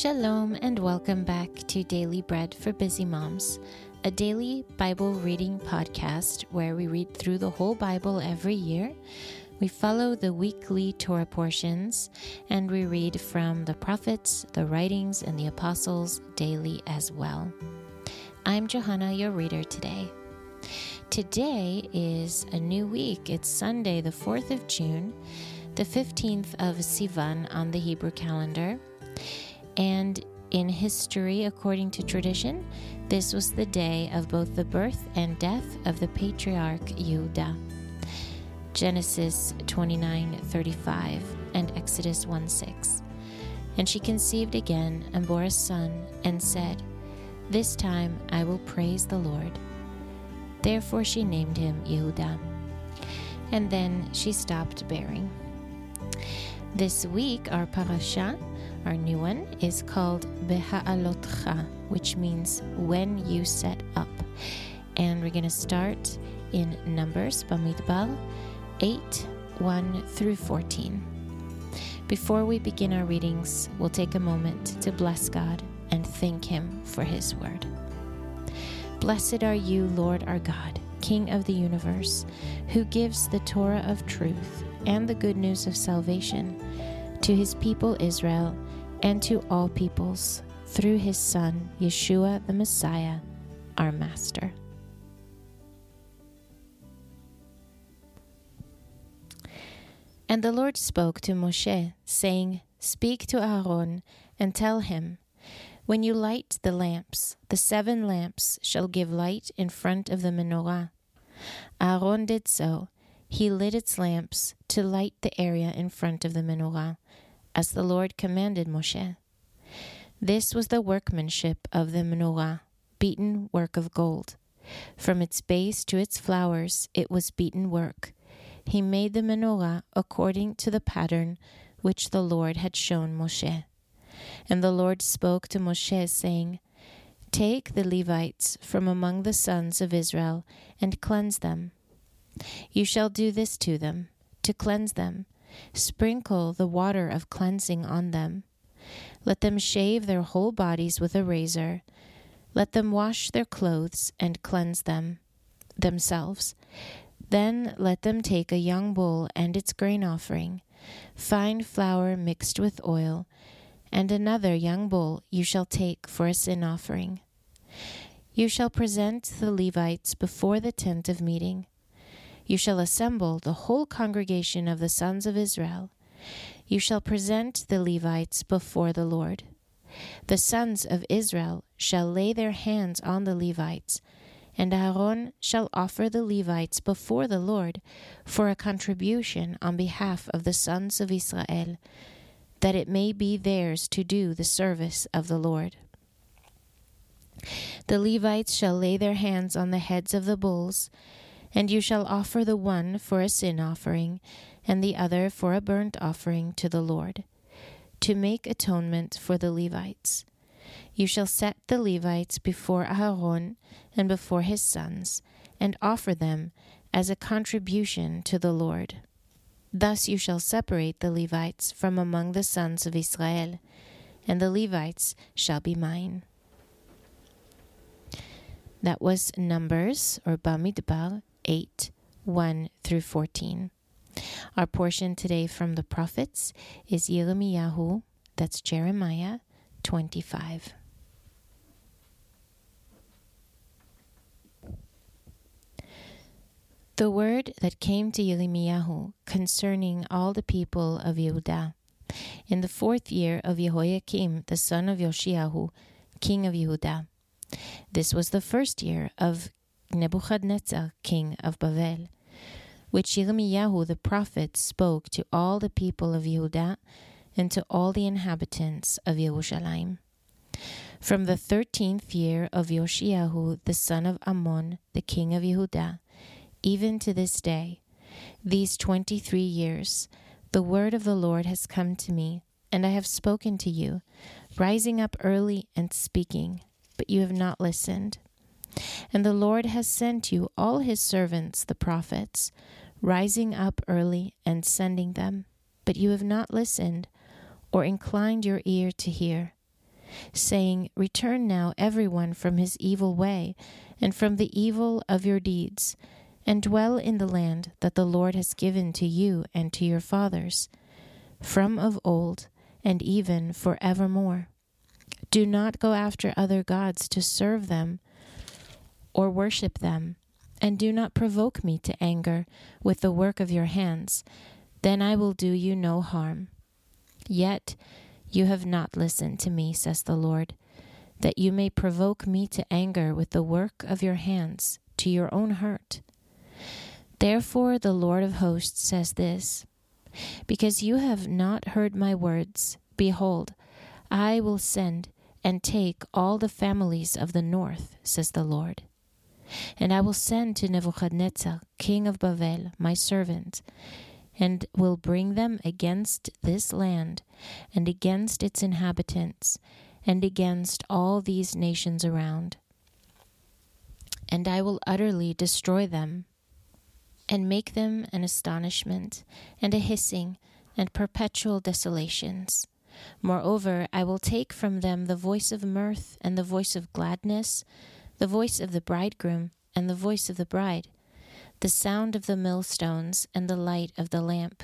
Shalom and welcome back to Daily Bread for Busy Moms, a daily Bible reading podcast where we read through the whole Bible every year. We follow the weekly Torah portions and we read from the prophets, the writings, and the apostles daily as well. I'm Johanna, your reader today. Today is a new week. It's Sunday, the 4th of June, the 15th of Sivan on the Hebrew calendar. And in history, according to tradition, this was the day of both the birth and death of the patriarch Yehuda. Genesis 29:35 and Exodus 1:6. And she conceived again and bore a son and said, This time I will praise the Lord. Therefore she named him Yehuda. And then she stopped bearing. This week, our parasha our new one is called Beha'alotcha, which means when you set up. And we're going to start in Numbers, Bamidbar 8 1 through 14. Before we begin our readings, we'll take a moment to bless God and thank Him for His word. Blessed are you, Lord our God, King of the universe, who gives the Torah of truth and the good news of salvation to His people Israel and to all peoples through his Son, Yeshua the Messiah, our Master. And the Lord spoke to Moshe, saying, Speak to Aaron and tell him, When you light the lamps, the seven lamps shall give light in front of the menorah. Aaron did so. He lit its lamps to light the area in front of the menorah as the Lord commanded Moshe. This was the workmanship of the menorah, beaten work of gold. From its base to its flowers it was beaten work. He made the menorah according to the pattern which the Lord had shown Moshe. And the Lord spoke to Moshe, saying, Take the Levites from among the sons of Israel and cleanse them. You shall do this to them, to cleanse them Sprinkle the water of cleansing on them. Let them shave their whole bodies with a razor. Let them wash their clothes and cleanse them themselves. Then let them take a young bull and its grain offering, fine flour mixed with oil, and another young bull you shall take for a sin offering. You shall present the Levites before the tent of meeting. You shall assemble the whole congregation of the sons of Israel. You shall present the Levites before the Lord. The sons of Israel shall lay their hands on the Levites, and Aaron shall offer the Levites before the Lord for a contribution on behalf of the sons of Israel, that it may be theirs to do the service of the Lord. The Levites shall lay their hands on the heads of the bulls, and you shall offer the one for a sin offering, and the other for a burnt offering to the Lord, to make atonement for the Levites. You shall set the Levites before Aaron and before his sons, and offer them as a contribution to the Lord. Thus you shall separate the Levites from among the sons of Israel, and the Levites shall be mine. That was Numbers, or Bamidbar, 8 1 through 14. Our portion today from the prophets is Yirmiyahu, that's Jeremiah 25. The word that came to Yirmiyahu concerning all the people of Yehudah in the fourth year of Jehoiakim, the son of Yoshiahu, king of Yehudah. This was the first year of Nebuchadnezzar, king of Babel, which Yirmiyahu the prophet spoke to all the people of Yehudah and to all the inhabitants of Jerusalem. From the thirteenth year of Yoshiahu the son of Amon, the king of Yehudah, even to this day, these twenty three years, the word of the Lord has come to me, and I have spoken to you, rising up early and speaking, but you have not listened. And the Lord has sent you all his servants, the prophets, rising up early and sending them, but you have not listened or inclined your ear to hear. saying, Return now everyone from his evil way, and from the evil of your deeds, and dwell in the land that the Lord has given to you and to your fathers, from of old, and even for evermore. Do not go after other gods to serve them or worship them, and do not provoke me to anger with the work of your hands, then I will do you no harm. Yet you have not listened to me, says the Lord, that you may provoke me to anger with the work of your hands, to your own hurt. Therefore, the Lord of hosts says this Because you have not heard my words, behold, I will send and take all the families of the north, says the Lord. And I will send to Nebuchadnezzar, king of Babel, my servant, and will bring them against this land, and against its inhabitants, and against all these nations around. And I will utterly destroy them, and make them an astonishment, and a hissing, and perpetual desolations. Moreover, I will take from them the voice of mirth, and the voice of gladness, the voice of the bridegroom, and the voice of the bride the sound of the millstones, and the light of the lamp.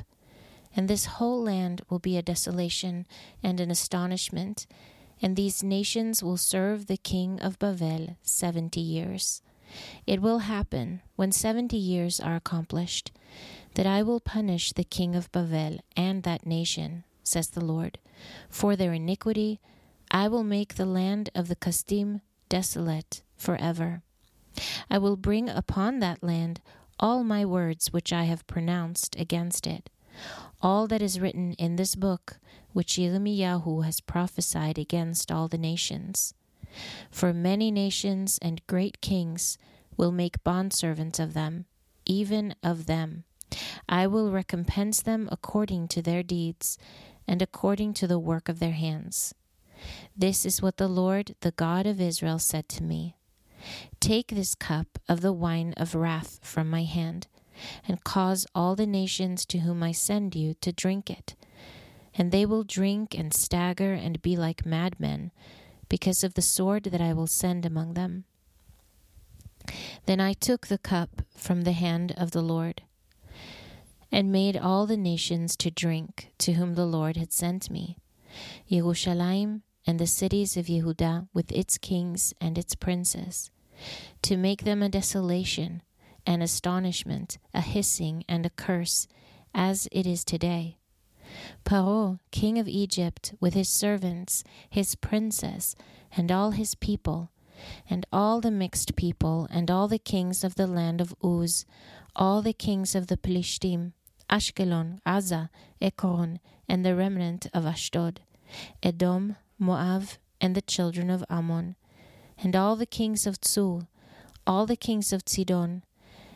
And this whole land will be a desolation and an astonishment, and these nations will serve the king of Babel seventy years. It will happen, when seventy years are accomplished, that I will punish the king of Babel and that nation, says the Lord. For their iniquity, I will make the land of the Kasdim desolate forever. I will bring upon that land all my words which I have pronounced against it, all that is written in this book which Yirmiyahu has prophesied against all the nations. For many nations and great kings will make bondservants of them, even of them. I will recompense them according to their deeds and according to the work of their hands. This is what the Lord, the God of Israel, said to me. Take this cup of the wine of wrath from my hand, and cause all the nations to whom I send you to drink it. And they will drink and stagger and be like madmen, because of the sword that I will send among them. Then I took the cup from the hand of the Lord, and made all the nations to drink to whom the Lord had sent me. Jerusalem and the cities of Yehudah with its kings and its princes to make them a desolation, an astonishment, a hissing, and a curse, as it is today. Paro, king of Egypt, with his servants, his princess, and all his people, and all the mixed people, and all the kings of the land of Uz, all the kings of the Plishtim, Ashkelon, Gaza, Ekron, and the remnant of Ashdod, Edom, Moab, and the children of Ammon, and all the kings of Tzor, all the kings of Sidon,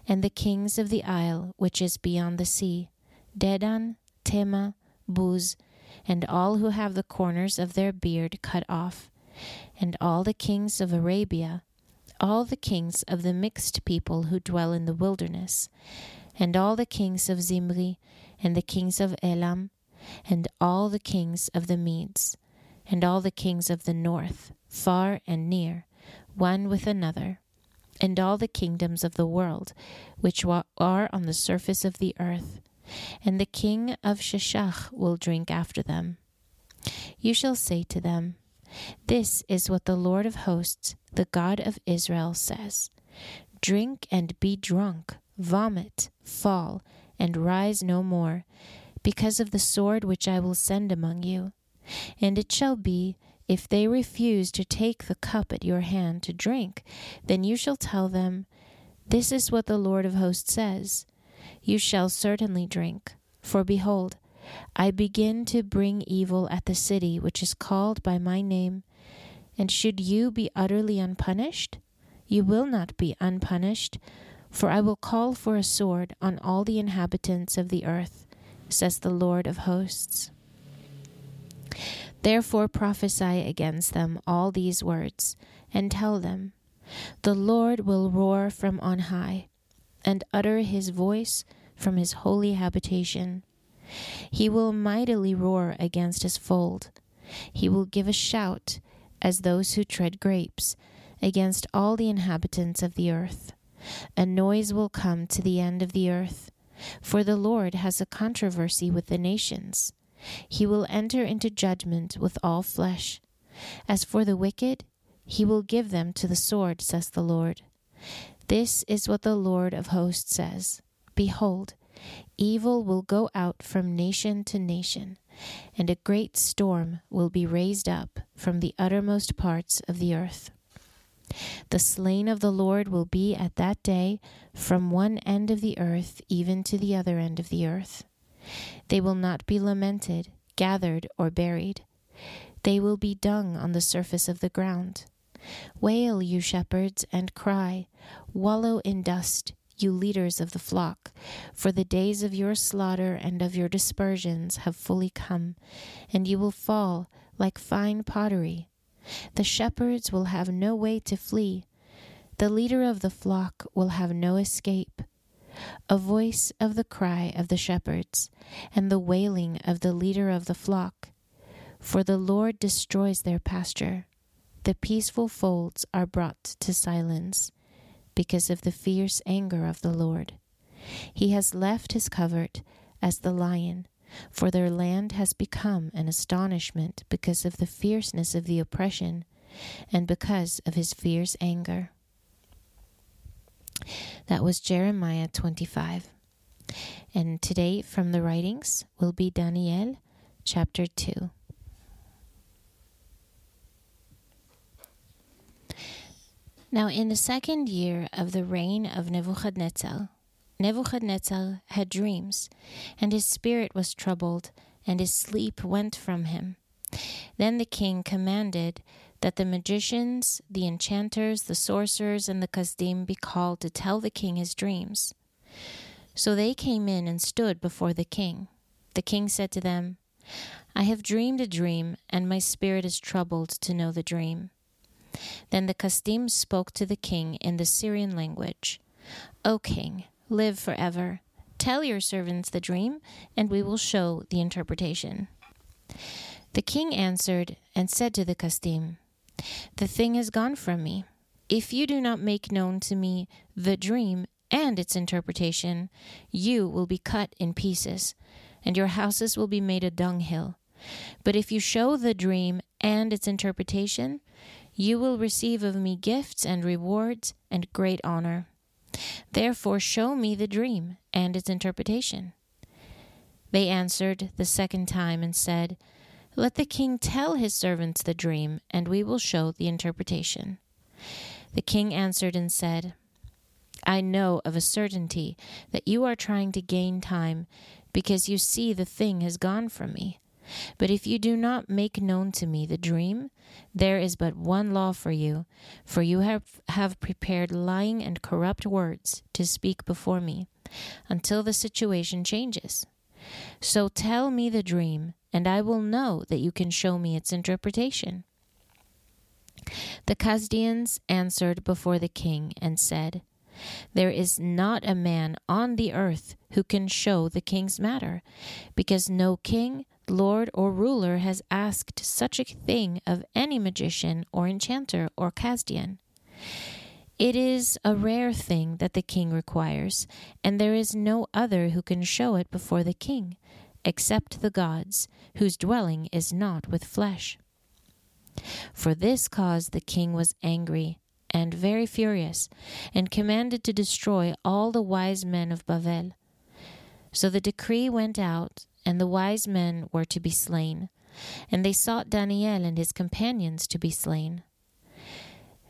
and the kings of the isle which is beyond the sea, Dedan, Tema, Buz, and all who have the corners of their beard cut off, and all the kings of Arabia, all the kings of the mixed people who dwell in the wilderness, and all the kings of Zimri, and the kings of Elam, and all the kings of the Medes, and all the kings of the north, far and near, one with another, and all the kingdoms of the world which are on the surface of the earth, and the king of Sheshach will drink after them. You shall say to them, This is what the Lord of hosts, the God of Israel, says Drink and be drunk, vomit, fall, and rise no more, because of the sword which I will send among you. And it shall be if they refuse to take the cup at your hand to drink, then you shall tell them, This is what the Lord of hosts says You shall certainly drink. For behold, I begin to bring evil at the city which is called by my name. And should you be utterly unpunished? You will not be unpunished, for I will call for a sword on all the inhabitants of the earth, says the Lord of hosts. Therefore prophesy against them all these words, and tell them, The Lord will roar from on high, and utter his voice from his holy habitation. He will mightily roar against his fold. He will give a shout, as those who tread grapes, against all the inhabitants of the earth. A noise will come to the end of the earth, for the Lord has a controversy with the nations. He will enter into judgment with all flesh. As for the wicked, he will give them to the sword, says the Lord. This is what the Lord of hosts says Behold, evil will go out from nation to nation, and a great storm will be raised up from the uttermost parts of the earth. The slain of the Lord will be at that day from one end of the earth even to the other end of the earth. They will not be lamented, gathered, or buried. They will be dung on the surface of the ground. Wail, you shepherds, and cry. Wallow in dust, you leaders of the flock, for the days of your slaughter and of your dispersions have fully come, and you will fall like fine pottery. The shepherds will have no way to flee. The leader of the flock will have no escape. A voice of the cry of the shepherds, and the wailing of the leader of the flock. For the Lord destroys their pasture. The peaceful folds are brought to silence because of the fierce anger of the Lord. He has left his covert as the lion, for their land has become an astonishment because of the fierceness of the oppression and because of his fierce anger. That was Jeremiah 25. And today from the writings will be Daniel chapter 2. Now, in the second year of the reign of Nebuchadnezzar, Nebuchadnezzar had dreams, and his spirit was troubled, and his sleep went from him. Then the king commanded that the magicians, the enchanters, the sorcerers, and the Kasdim be called to tell the king his dreams. So they came in and stood before the king. The king said to them, I have dreamed a dream, and my spirit is troubled to know the dream. Then the Kasdim spoke to the king in the Syrian language O king, live forever. Tell your servants the dream, and we will show the interpretation. The king answered and said to the Kasdim, The thing has gone from me. If you do not make known to me the dream and its interpretation, you will be cut in pieces, and your houses will be made a dunghill. But if you show the dream and its interpretation, you will receive of me gifts and rewards and great honor. Therefore, show me the dream and its interpretation. They answered the second time and said, Let the king tell his servants the dream, and we will show the interpretation. The king answered and said, I know of a certainty that you are trying to gain time, because you see the thing has gone from me. But if you do not make known to me the dream, there is but one law for you, for you have, have prepared lying and corrupt words to speak before me, until the situation changes. So tell me the dream, and I will know that you can show me its interpretation. The Kasdians answered before the king and said, There is not a man on the earth who can show the king's matter, because no king, lord, or ruler has asked such a thing of any magician or enchanter or Kasdian. It is a rare thing that the king requires, and there is no other who can show it before the king, except the gods, whose dwelling is not with flesh. For this cause the king was angry and very furious, and commanded to destroy all the wise men of Bavel. So the decree went out and the wise men were to be slain, and they sought Daniel and his companions to be slain.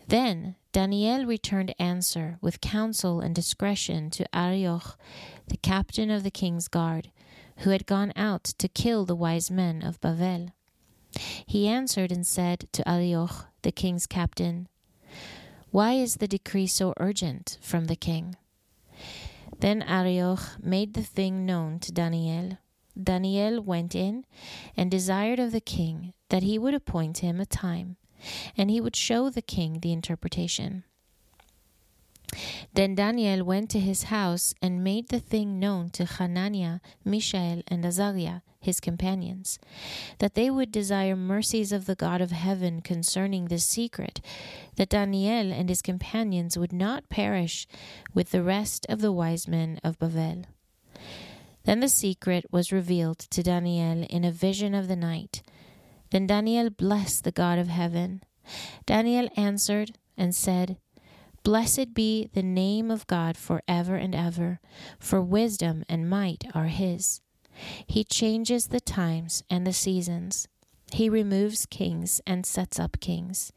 Then Daniel returned answer with counsel and discretion to Arioch, the captain of the king's guard, who had gone out to kill the wise men of Bavel. He answered and said to Arioch, the king's captain, Why is the decree so urgent from the king? Then Arioch made the thing known to Daniel. Daniel went in and desired of the king that he would appoint him a time, and he would show the king the interpretation. Then Daniel went to his house and made the thing known to Hananiah, Mishael, and Azariah, his companions, that they would desire mercies of the God of heaven concerning this secret, that Daniel and his companions would not perish with the rest of the wise men of Babel. Then the secret was revealed to Daniel in a vision of the night. Then Daniel blessed the God of heaven. Daniel answered and said, Blessed be the name of God for ever and ever, for wisdom and might are his. He changes the times and the seasons. He removes kings and sets up kings.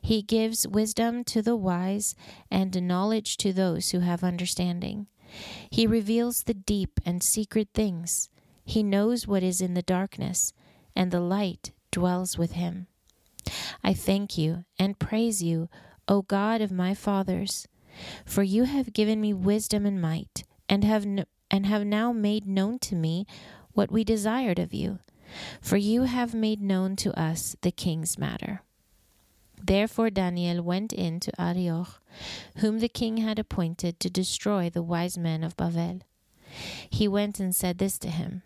He gives wisdom to the wise and knowledge to those who have understanding. He reveals the deep and secret things. He knows what is in the darkness, and the light dwells with him. I thank you and praise you O God of my fathers, for you have given me wisdom and might, and have and have now made known to me what we desired of you. For you have made known to us the king's matter. Therefore Daniel went in to Arioch, whom the king had appointed to destroy the wise men of Babel. He went and said this to him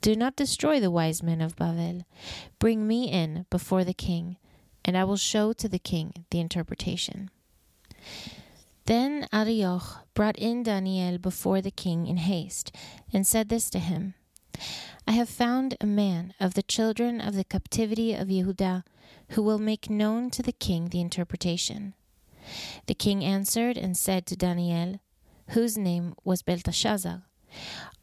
Do not destroy the wise men of Babel. Bring me in before the king and I will show to the king the interpretation. Then Arioch brought in Daniel before the king in haste, and said this to him I have found a man of the children of the captivity of Yehudah, who will make known to the king the interpretation. The king answered and said to Daniel, whose name was Belteshazzar,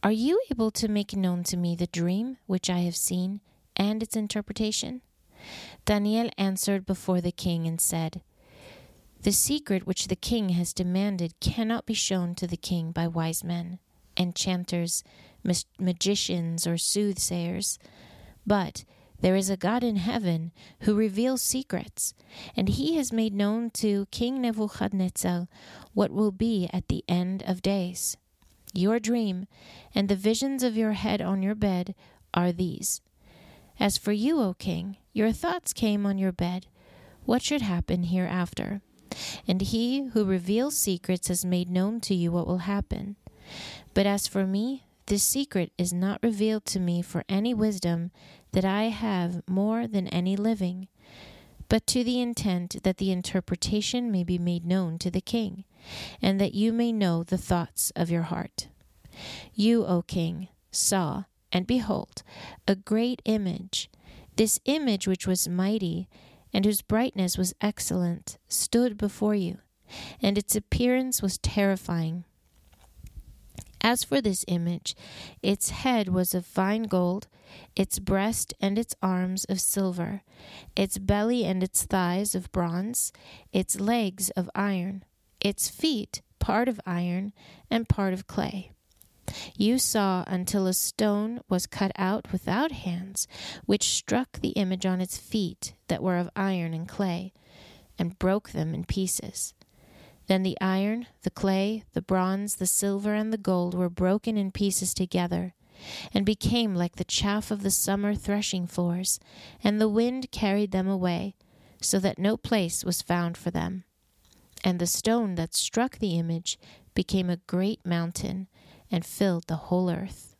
Are you able to make known to me the dream which I have seen and its interpretation? Daniel answered before the king and said, The secret which the king has demanded cannot be shown to the king by wise men, enchanters, magicians, or soothsayers. But there is a God in heaven who reveals secrets, and he has made known to King Nebuchadnezzar what will be at the end of days. Your dream and the visions of your head on your bed are these. As for you, O king, your thoughts came on your bed. What should happen hereafter? And he who reveals secrets has made known to you what will happen. But as for me, this secret is not revealed to me for any wisdom that I have more than any living, but to the intent that the interpretation may be made known to the king, and that you may know the thoughts of your heart. You, O king, saw, and behold, a great image this image, which was mighty, and whose brightness was excellent, stood before you, and its appearance was terrifying. As for this image, its head was of fine gold, its breast and its arms of silver, its belly and its thighs of bronze, its legs of iron, its feet part of iron and part of clay. You saw until a stone was cut out without hands, which struck the image on its feet that were of iron and clay, and broke them in pieces. Then the iron, the clay, the bronze, the silver, and the gold were broken in pieces together, and became like the chaff of the summer threshing floors, and the wind carried them away, so that no place was found for them. And the stone that struck the image became a great mountain and filled the whole earth.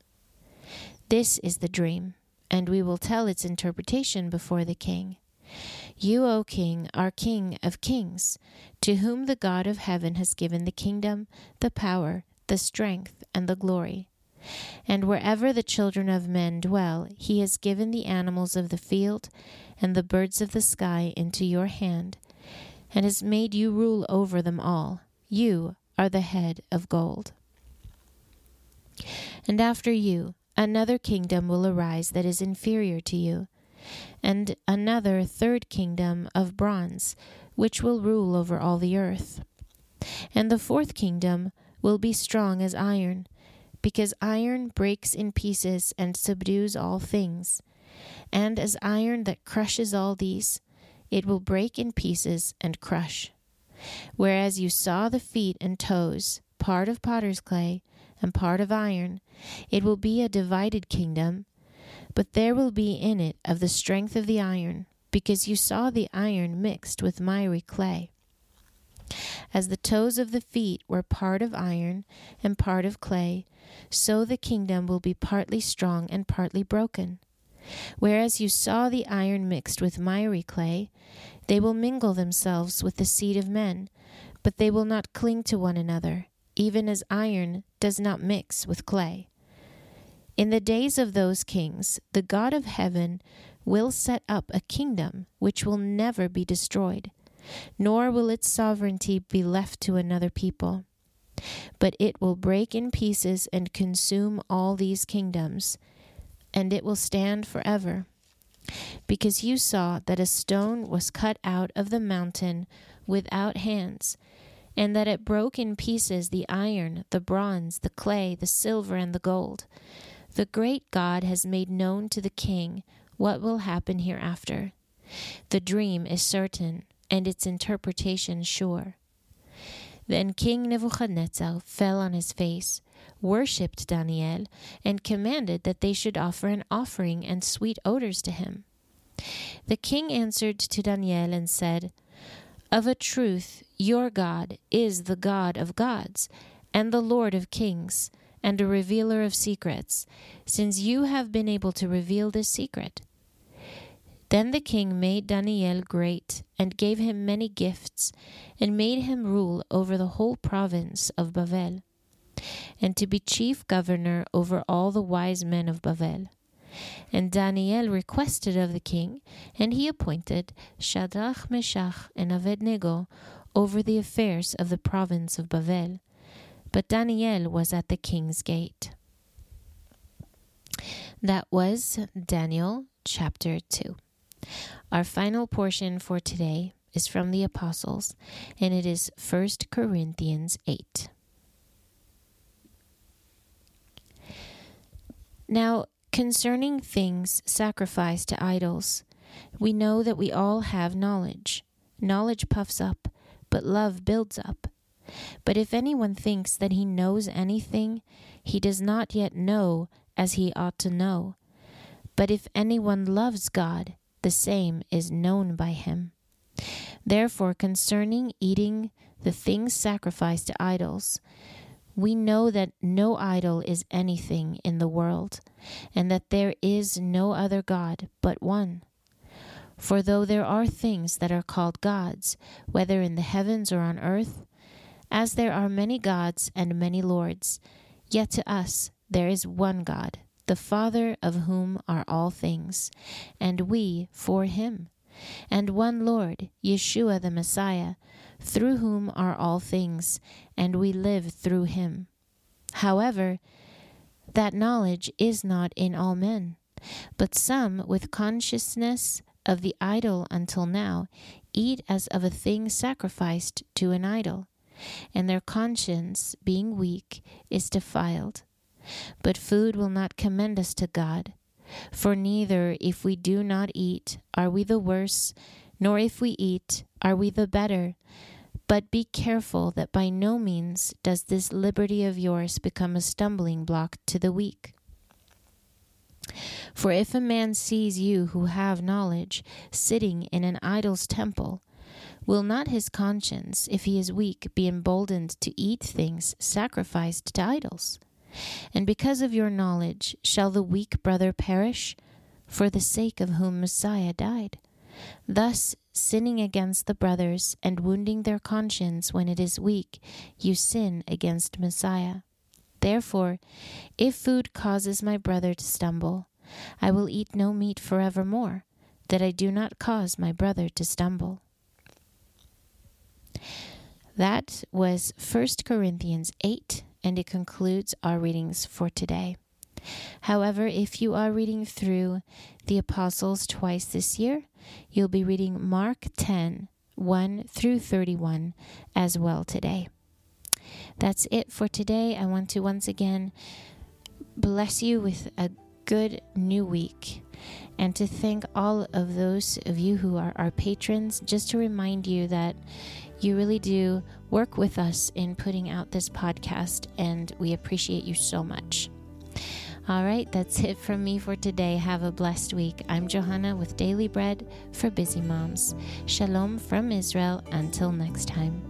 This is the dream, and we will tell its interpretation before the king. You, O king, are king of kings, to whom the God of heaven has given the kingdom, the power, the strength, and the glory. And wherever the children of men dwell, he has given the animals of the field and the birds of the sky into your hand, and has made you rule over them all. You are the head of gold. And after you, another kingdom will arise that is inferior to you, and another third kingdom of bronze, which will rule over all the earth. And the fourth kingdom will be strong as iron, because iron breaks in pieces and subdues all things. And as iron that crushes all these, it will break in pieces and crush. Whereas you saw the feet and toes, part of potter's clay, and part of iron. It will be a divided kingdom, but there will be in it of the strength of the iron, because you saw the iron mixed with miry clay. As the toes of the feet were part of iron and part of clay, so the kingdom will be partly strong and partly broken. Whereas you saw the iron mixed with miry clay, they will mingle themselves with the seed of men, but they will not cling to one another, even as iron does not mix with clay. In the days of those kings, the God of heaven will set up a kingdom which will never be destroyed, nor will its sovereignty be left to another people. But it will break in pieces and consume all these kingdoms, and it will stand forever. Because you saw that a stone was cut out of the mountain without hands, and that it broke in pieces the iron, the bronze, the clay, the silver, and the gold. The great God has made known to the king what will happen hereafter. The dream is certain, and its interpretation sure. Then King Nebuchadnezzar fell on his face, worshipped Daniel, and commanded that they should offer an offering and sweet odors to him. The king answered to Daniel and said, Of a truth, your God is the God of gods and the Lord of kings and a revealer of secrets, since you have been able to reveal this secret. Then the king made Daniel great, and gave him many gifts, and made him rule over the whole province of Bavel, and to be chief governor over all the wise men of Bavel. And Daniel requested of the king, and he appointed Shadrach, Meshach, and Abednego over the affairs of the province of Bavel. But Daniel was at the king's gate. That was Daniel chapter 2. Our final portion for today is from the Apostles, and it is 1 Corinthians 8. Now, concerning things sacrificed to idols, we know that we all have knowledge. Knowledge puffs up, but love builds up. But if anyone thinks that he knows anything, he does not yet know as he ought to know. But if anyone loves God, the same is known by him. Therefore, concerning eating the things sacrificed to idols, we know that no idol is anything in the world, and that there is no other God but one. For though there are things that are called gods, whether in the heavens or on earth, as there are many gods and many lords, yet to us there is one God the Father of whom are all things, and we for him, and one Lord, Yeshua the Messiah, through whom are all things, and we live through him. However, that knowledge is not in all men, but some with consciousness of the idol until now eat as of a thing sacrificed to an idol, and their conscience, being weak, is defiled. But food will not commend us to God. For neither if we do not eat are we the worse, nor if we eat are we the better. But be careful that by no means does this liberty of yours become a stumbling block to the weak. For if a man sees you who have knowledge sitting in an idol's temple, will not his conscience, if he is weak, be emboldened to eat things sacrificed to idols? And because of your knowledge, shall the weak brother perish, for the sake of whom Messiah died? Thus, sinning against the brothers and wounding their conscience when it is weak, you sin against Messiah. Therefore, if food causes my brother to stumble, I will eat no meat forevermore, that I do not cause my brother to stumble. That was 1 Corinthians 8 and it concludes our readings for today. However, if you are reading through the Apostles twice this year, you'll be reading Mark 10 1 through 31 as well today. That's it for today. I want to once again bless you with a good new week and to thank all of those of you who are our patrons, just to remind you that you really do work with us in putting out this podcast, and we appreciate you so much. All right, that's it from me for today. Have a blessed week. I'm Johanna with Daily Bread for Busy Moms. Shalom from Israel. Until next time.